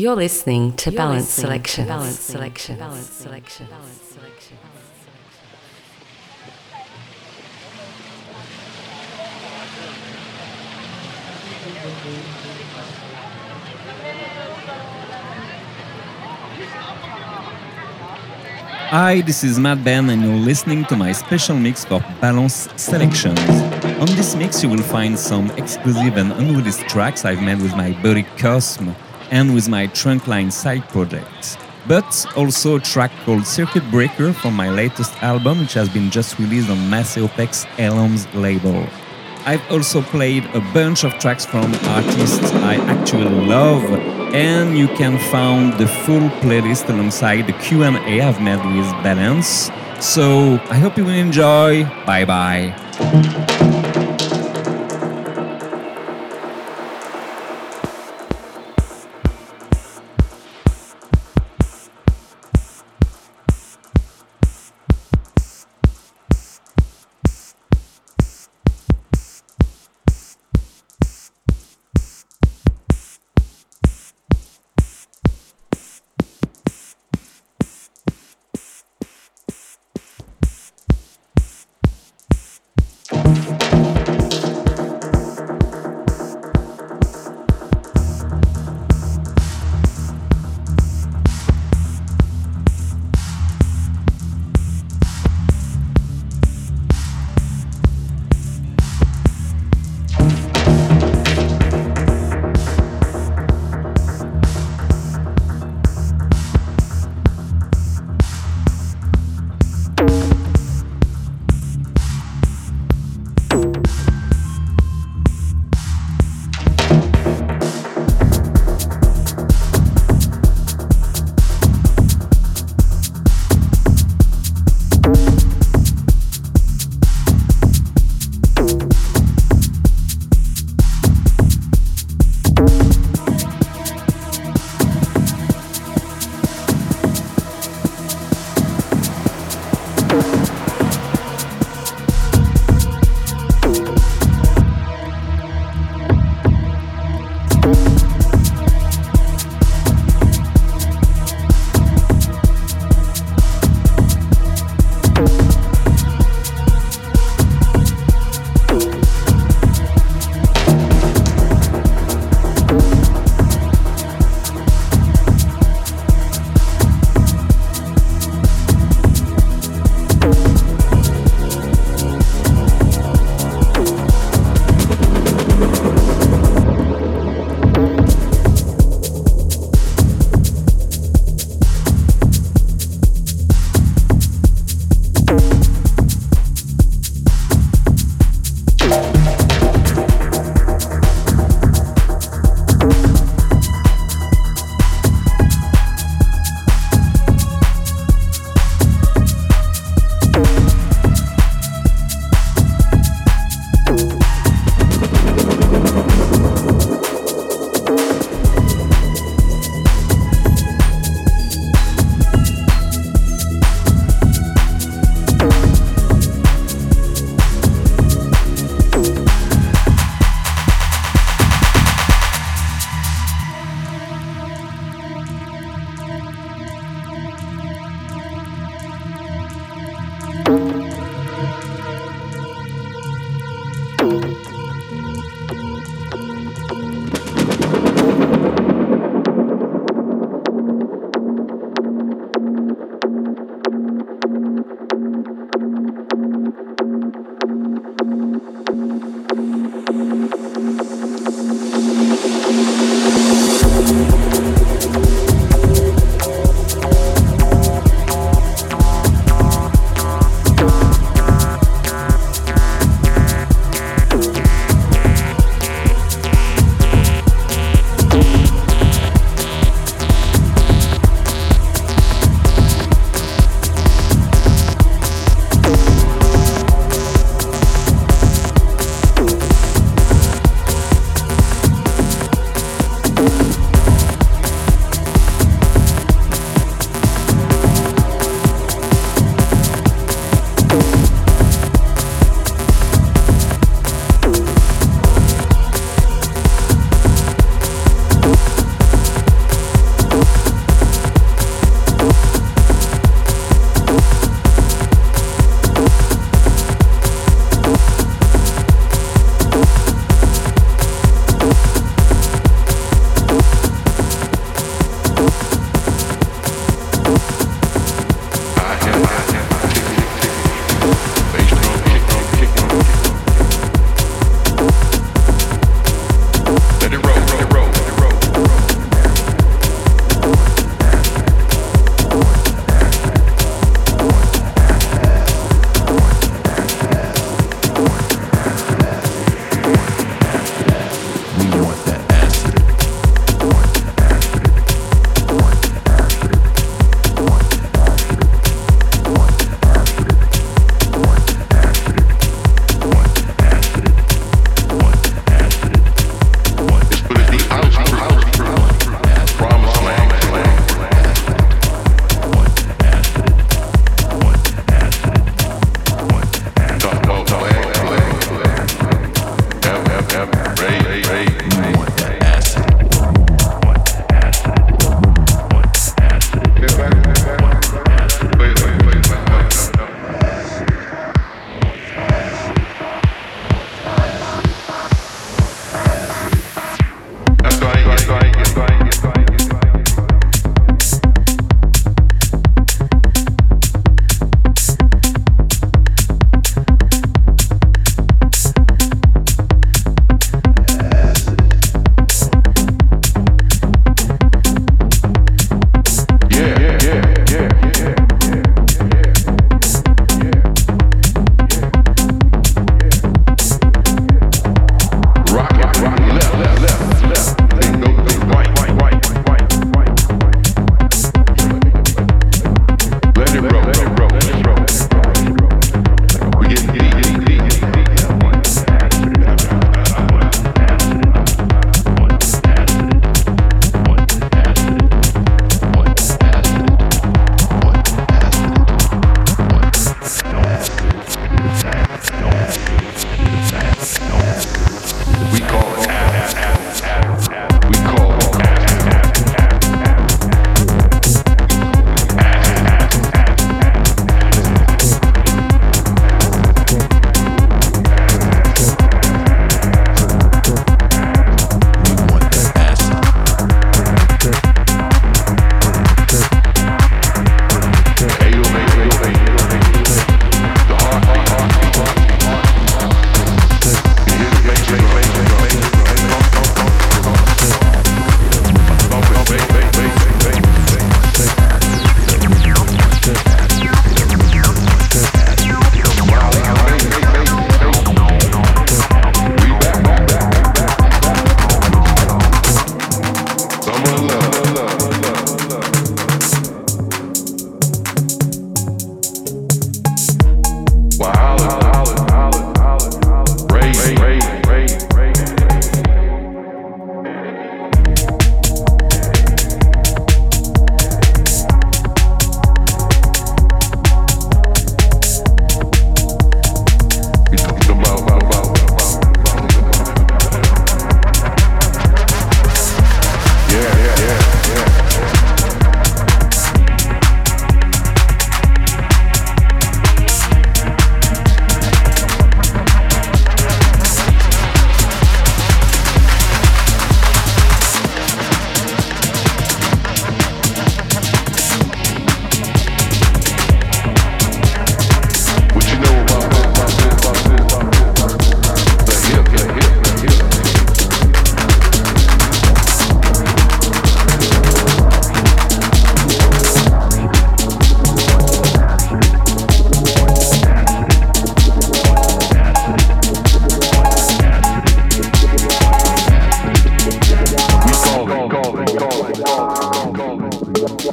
You're listening to Balance Selection. Balance Selection. Balance Selection. Balance Selection. Hi, this is Madben, and you're listening to my special mix for Balance Selections. On this mix, you will find some exclusive and unreleased tracks I've made with my buddy Cosm and with my Trunkline side project. But also a track called Circuit Breaker from my latest album, which has been just released on Macéoplex Ellum label. I've also played a bunch of tracks from artists I actually love, and you can find the full playlist alongside the Q&A I've made with Balance. So I hope you will enjoy. Bye bye.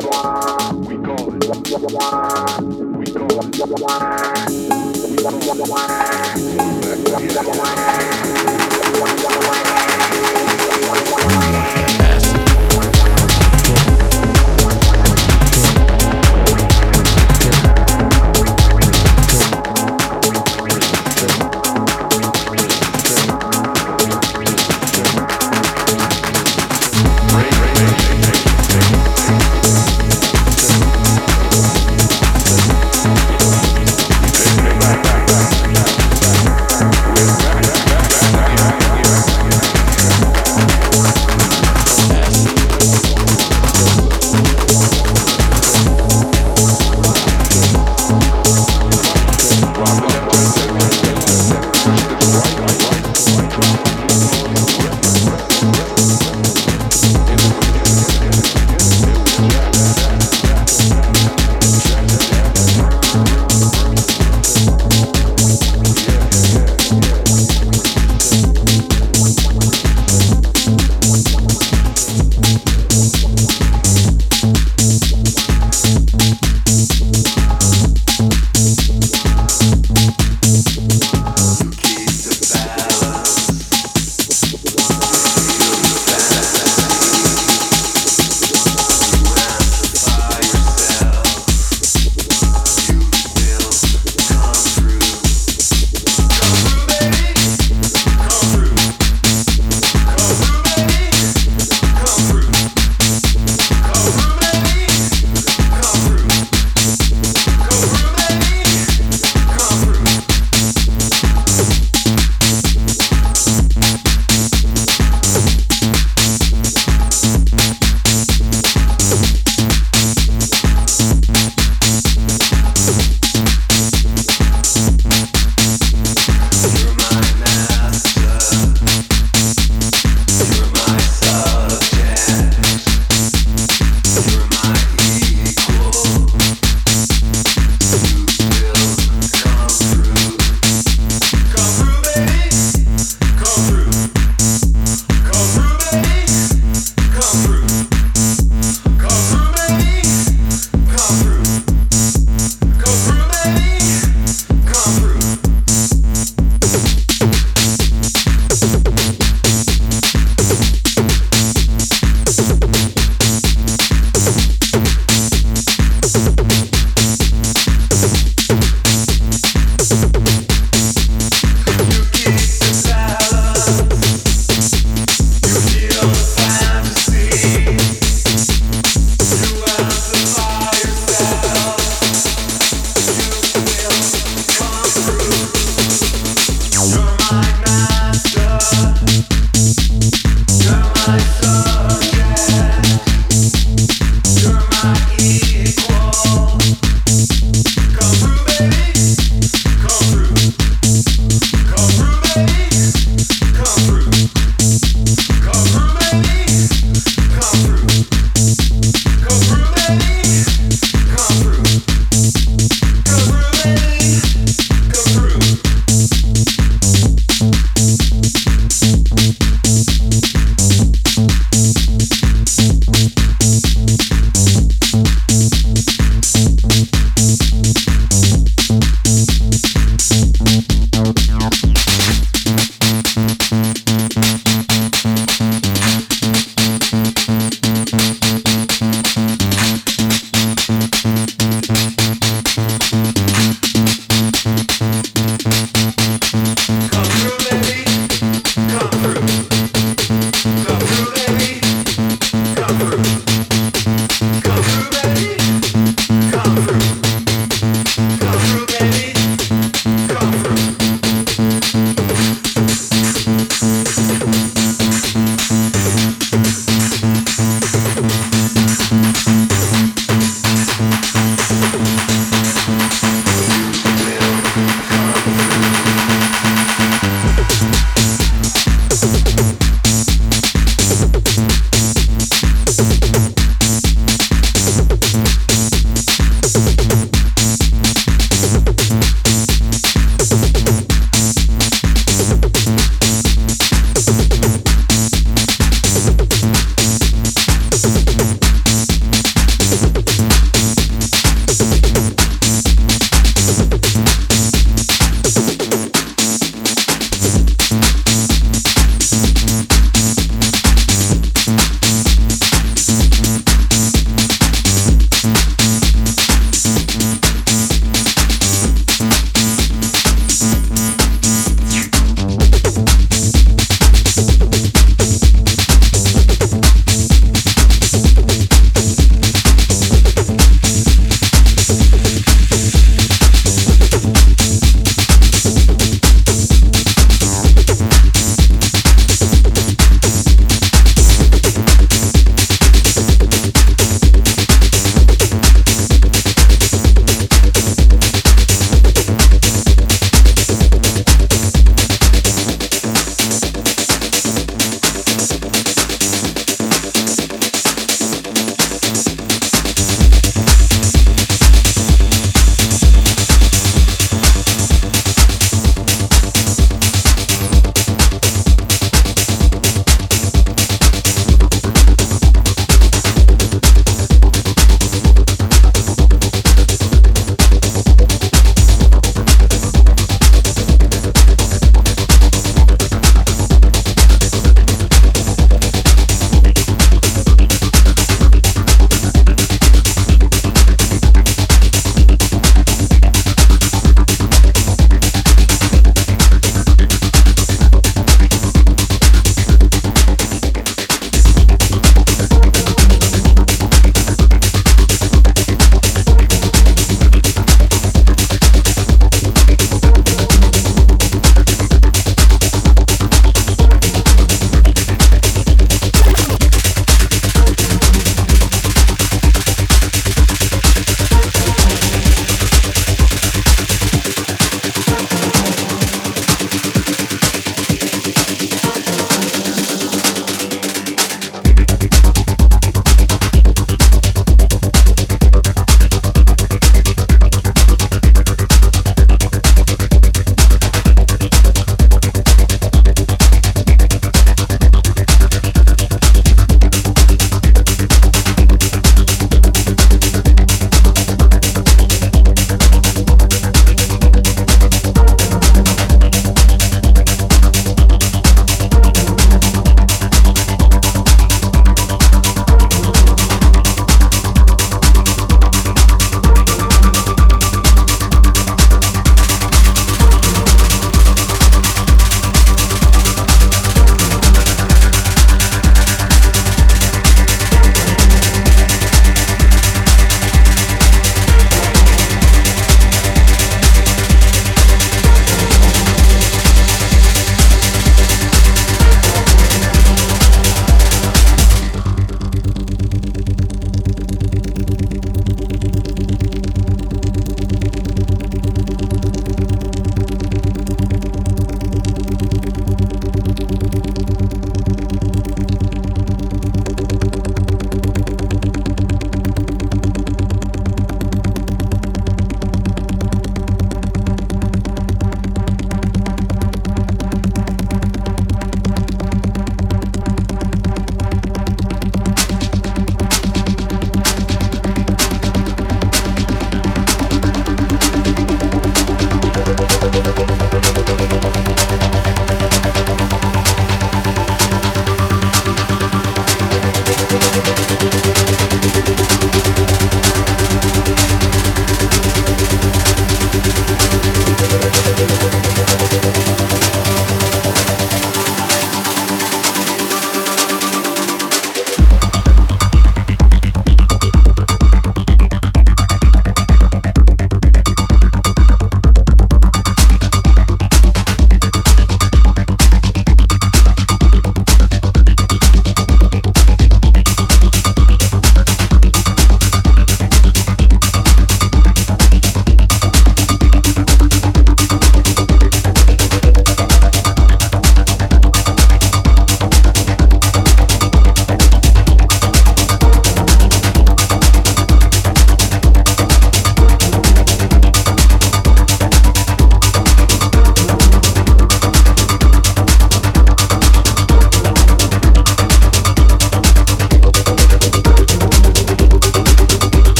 Back, back, back,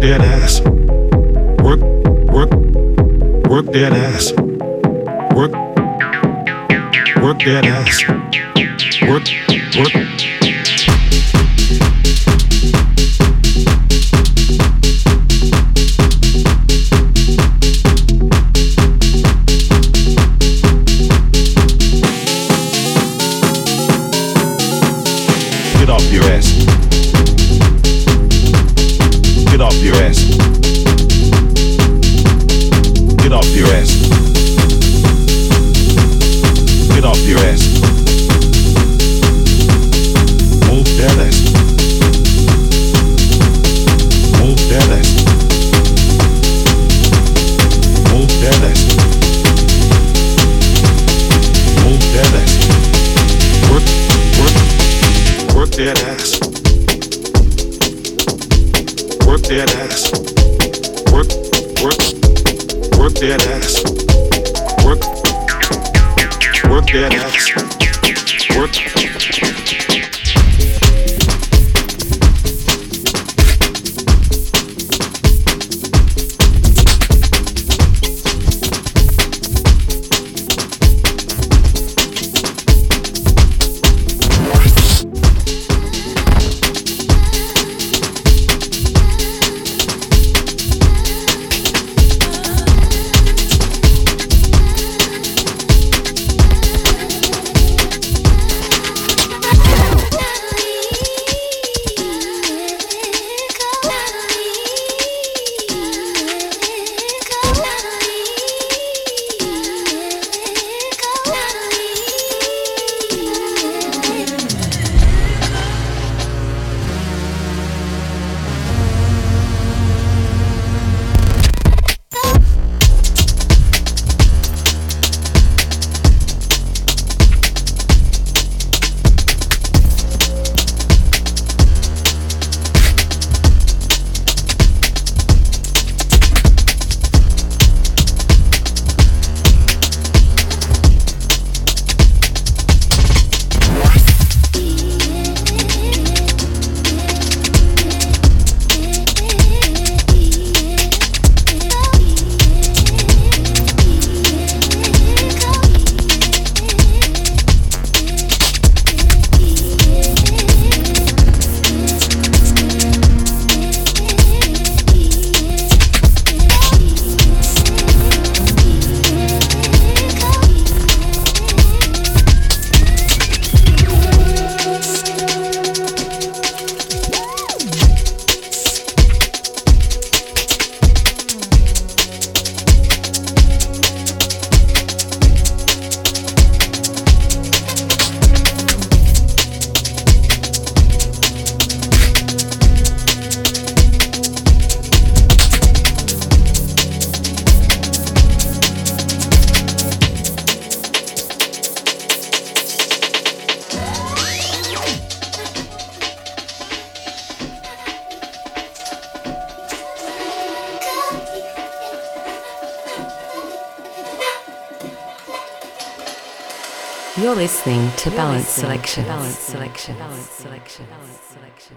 that ass. Work, work, work that ass. Work, work that ass. Work, work. Listening to Balance Selection. Balance Selection. Balance Selection. Balance Selection.